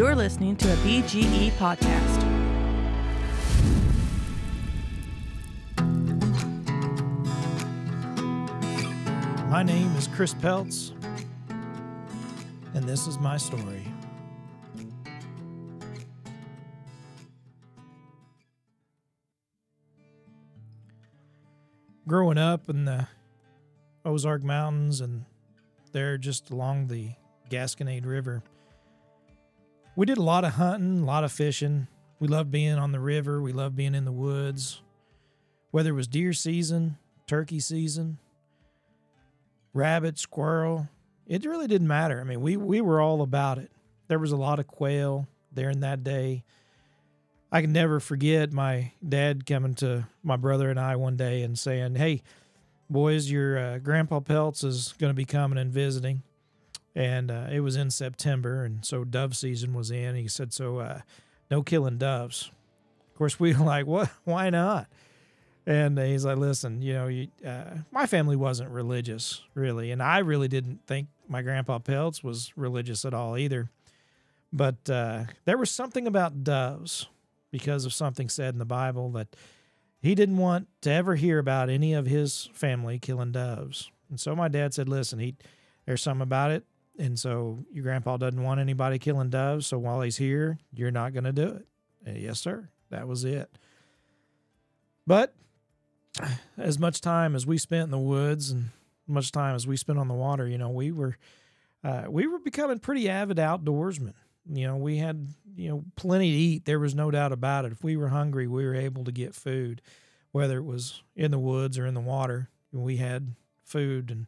You're listening to a BGE podcast. My name is Chris Peltz, and this is my story. Growing up in the Ozark Mountains and there just along the Gasconade River, we did a lot of hunting, a lot of fishing. We loved being on the river, we loved being in the woods. Whether it was deer season, turkey season, rabbit, squirrel. It really didn't matter. I mean, we we were all about it. There was a lot of quail there in that day. I can never forget my dad coming to my brother and I one day and saying, "Hey, boys, your uh, grandpa Peltz is going to be coming and visiting." And uh, it was in September, and so dove season was in. He said, "So, uh, no killing doves." Of course, we were like, "What? Why not?" And he's like, listen, you know, you, uh, my family wasn't religious really, and I really didn't think my grandpa Peltz was religious at all either. But uh, there was something about doves because of something said in the Bible that he didn't want to ever hear about any of his family killing doves. And so my dad said, listen, he, there's something about it. And so your grandpa doesn't want anybody killing doves. So while he's here, you're not going to do it. And yes, sir. That was it. But as much time as we spent in the woods and much time as we spent on the water, you know, we were uh, we were becoming pretty avid outdoorsmen. You know, we had you know plenty to eat. There was no doubt about it. If we were hungry, we were able to get food, whether it was in the woods or in the water. We had food, and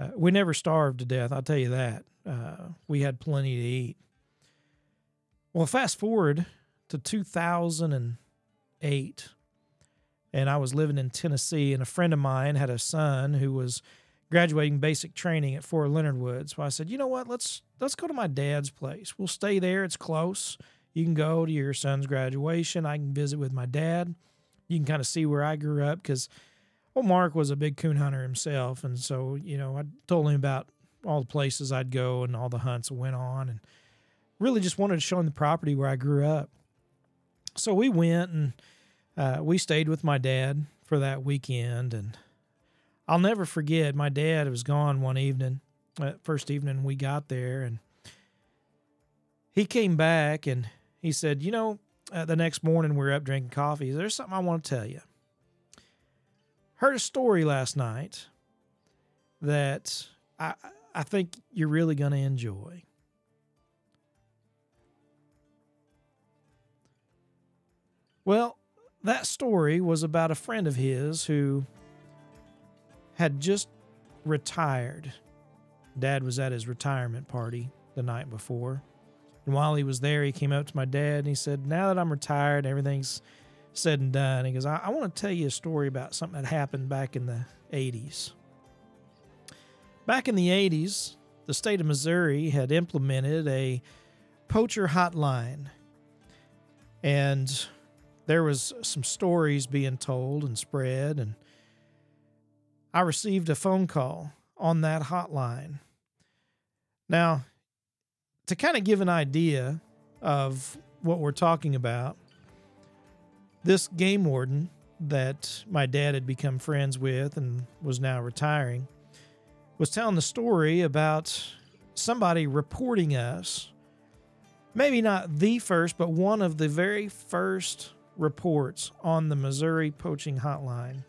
uh, we never starved to death. I'll tell you that. Uh, we had plenty to eat. Well, fast forward to 2008 and I was living in Tennessee, and a friend of mine had a son who was graduating basic training at Fort Leonard Wood. So I said, you know what, let's let's go to my dad's place. We'll stay there. It's close. You can go to your son's graduation. I can visit with my dad. You can kind of see where I grew up because, well, Mark was a big coon hunter himself, and so you know I told him about all the places I'd go and all the hunts I went on, and really just wanted to show him the property where I grew up. So we went and uh, we stayed with my dad for that weekend, and I'll never forget. My dad was gone one evening, uh, first evening we got there, and he came back and he said, "You know, uh, the next morning we are up drinking coffee. There's something I want to tell you. Heard a story last night that I I think you're really going to enjoy." Well, that story was about a friend of his who had just retired. Dad was at his retirement party the night before. And while he was there, he came up to my dad and he said, Now that I'm retired, everything's said and done. He goes, I, I want to tell you a story about something that happened back in the 80s. Back in the 80s, the state of Missouri had implemented a poacher hotline. And there was some stories being told and spread and I received a phone call on that hotline. Now, to kind of give an idea of what we're talking about, this game warden that my dad had become friends with and was now retiring was telling the story about somebody reporting us. Maybe not the first, but one of the very first reports on the Missouri Poaching Hotline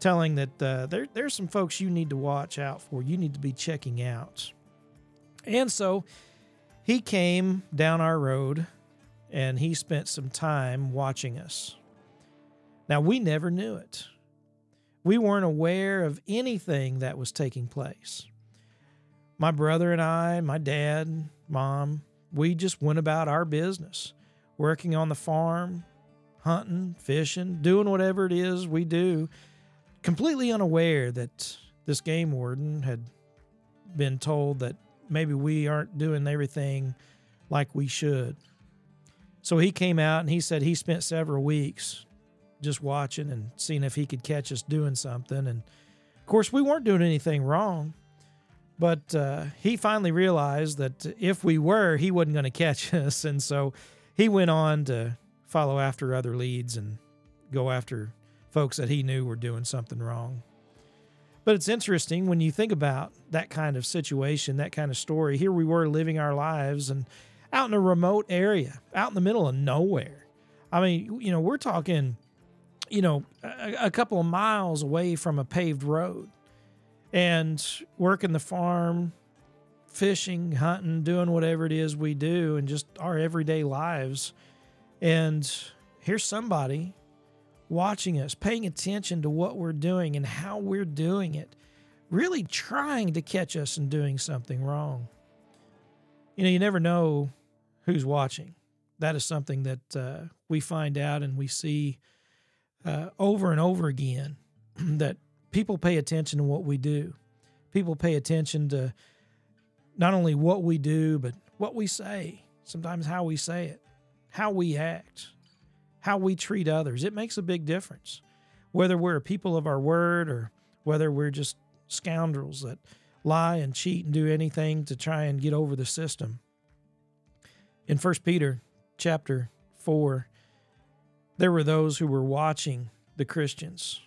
telling that uh, there, there's some folks you need to watch out for, you need to be checking out. And so he came down our road and he spent some time watching us. Now, we never knew it. We weren't aware of anything that was taking place. My brother and I, my dad, mom, we just went about our business, working on the farm, hunting, fishing, doing whatever it is we do, completely unaware that this game warden had been told that maybe we aren't doing everything like we should. So he came out and he said he spent several weeks just watching and seeing if he could catch us doing something. And of course, we weren't doing anything wrong. But uh, he finally realized that if we were, he wasn't going to catch us. And so he went on to follow after other leads and go after folks that he knew were doing something wrong. But it's interesting when you think about that kind of situation, that kind of story. Here we were living our lives and out in a remote area, out in the middle of nowhere. I mean, you know, we're talking, you know, a, a couple of miles away from a paved road and working the farm, fishing, hunting, doing whatever it is we do, and just our everyday lives. And here's somebody watching us, paying attention to what we're doing and how we're doing it, really trying to catch us in doing something wrong. You know, you never know who's watching. That is something that uh, we find out and we see uh, over and over again that people pay attention to what we do. People pay attention to not only what we do, but what we say, sometimes how we say it, how we act how we treat others. It makes a big difference. Whether we're a people of our word or whether we're just scoundrels that lie and cheat and do anything to try and get over the system. In 1 Peter chapter 4, there were those who were watching the Christians.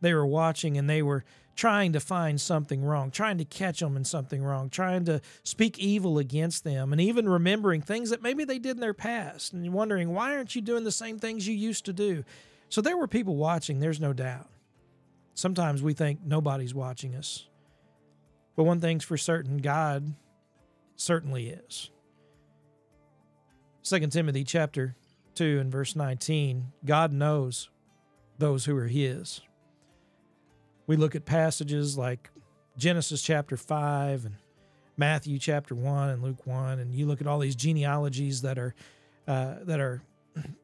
They were watching and they were trying to find something wrong, trying to catch them in something wrong, trying to speak evil against them, and even remembering things that maybe they did in their past and wondering, why aren't you doing the same things you used to do? So there were people watching, there's no doubt. Sometimes we think nobody's watching us. But one thing's for certain God certainly is. 2 Timothy chapter 2 and verse 19 God knows those who are his. We look at passages like Genesis chapter 5 and Matthew chapter 1 and Luke 1 and you look at all these genealogies that are uh, that are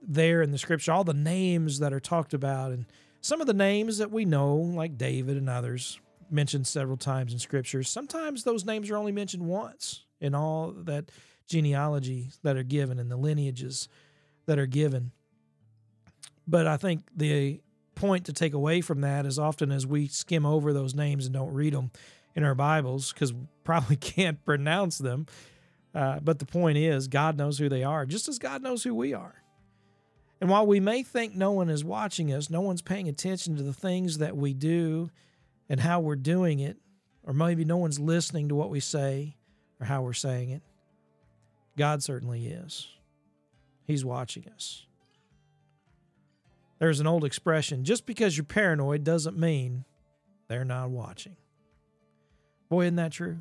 there in the scripture all the names that are talked about and some of the names that we know like David and others mentioned several times in scripture. Sometimes those names are only mentioned once in all that genealogy that are given and the lineages that are given but I think the point to take away from that as often as we skim over those names and don't read them in our Bibles because probably can't pronounce them. Uh, but the point is, God knows who they are, just as God knows who we are. And while we may think no one is watching us, no one's paying attention to the things that we do and how we're doing it, or maybe no one's listening to what we say or how we're saying it, God certainly is. He's watching us. There's an old expression just because you're paranoid doesn't mean they're not watching. Boy, isn't that true?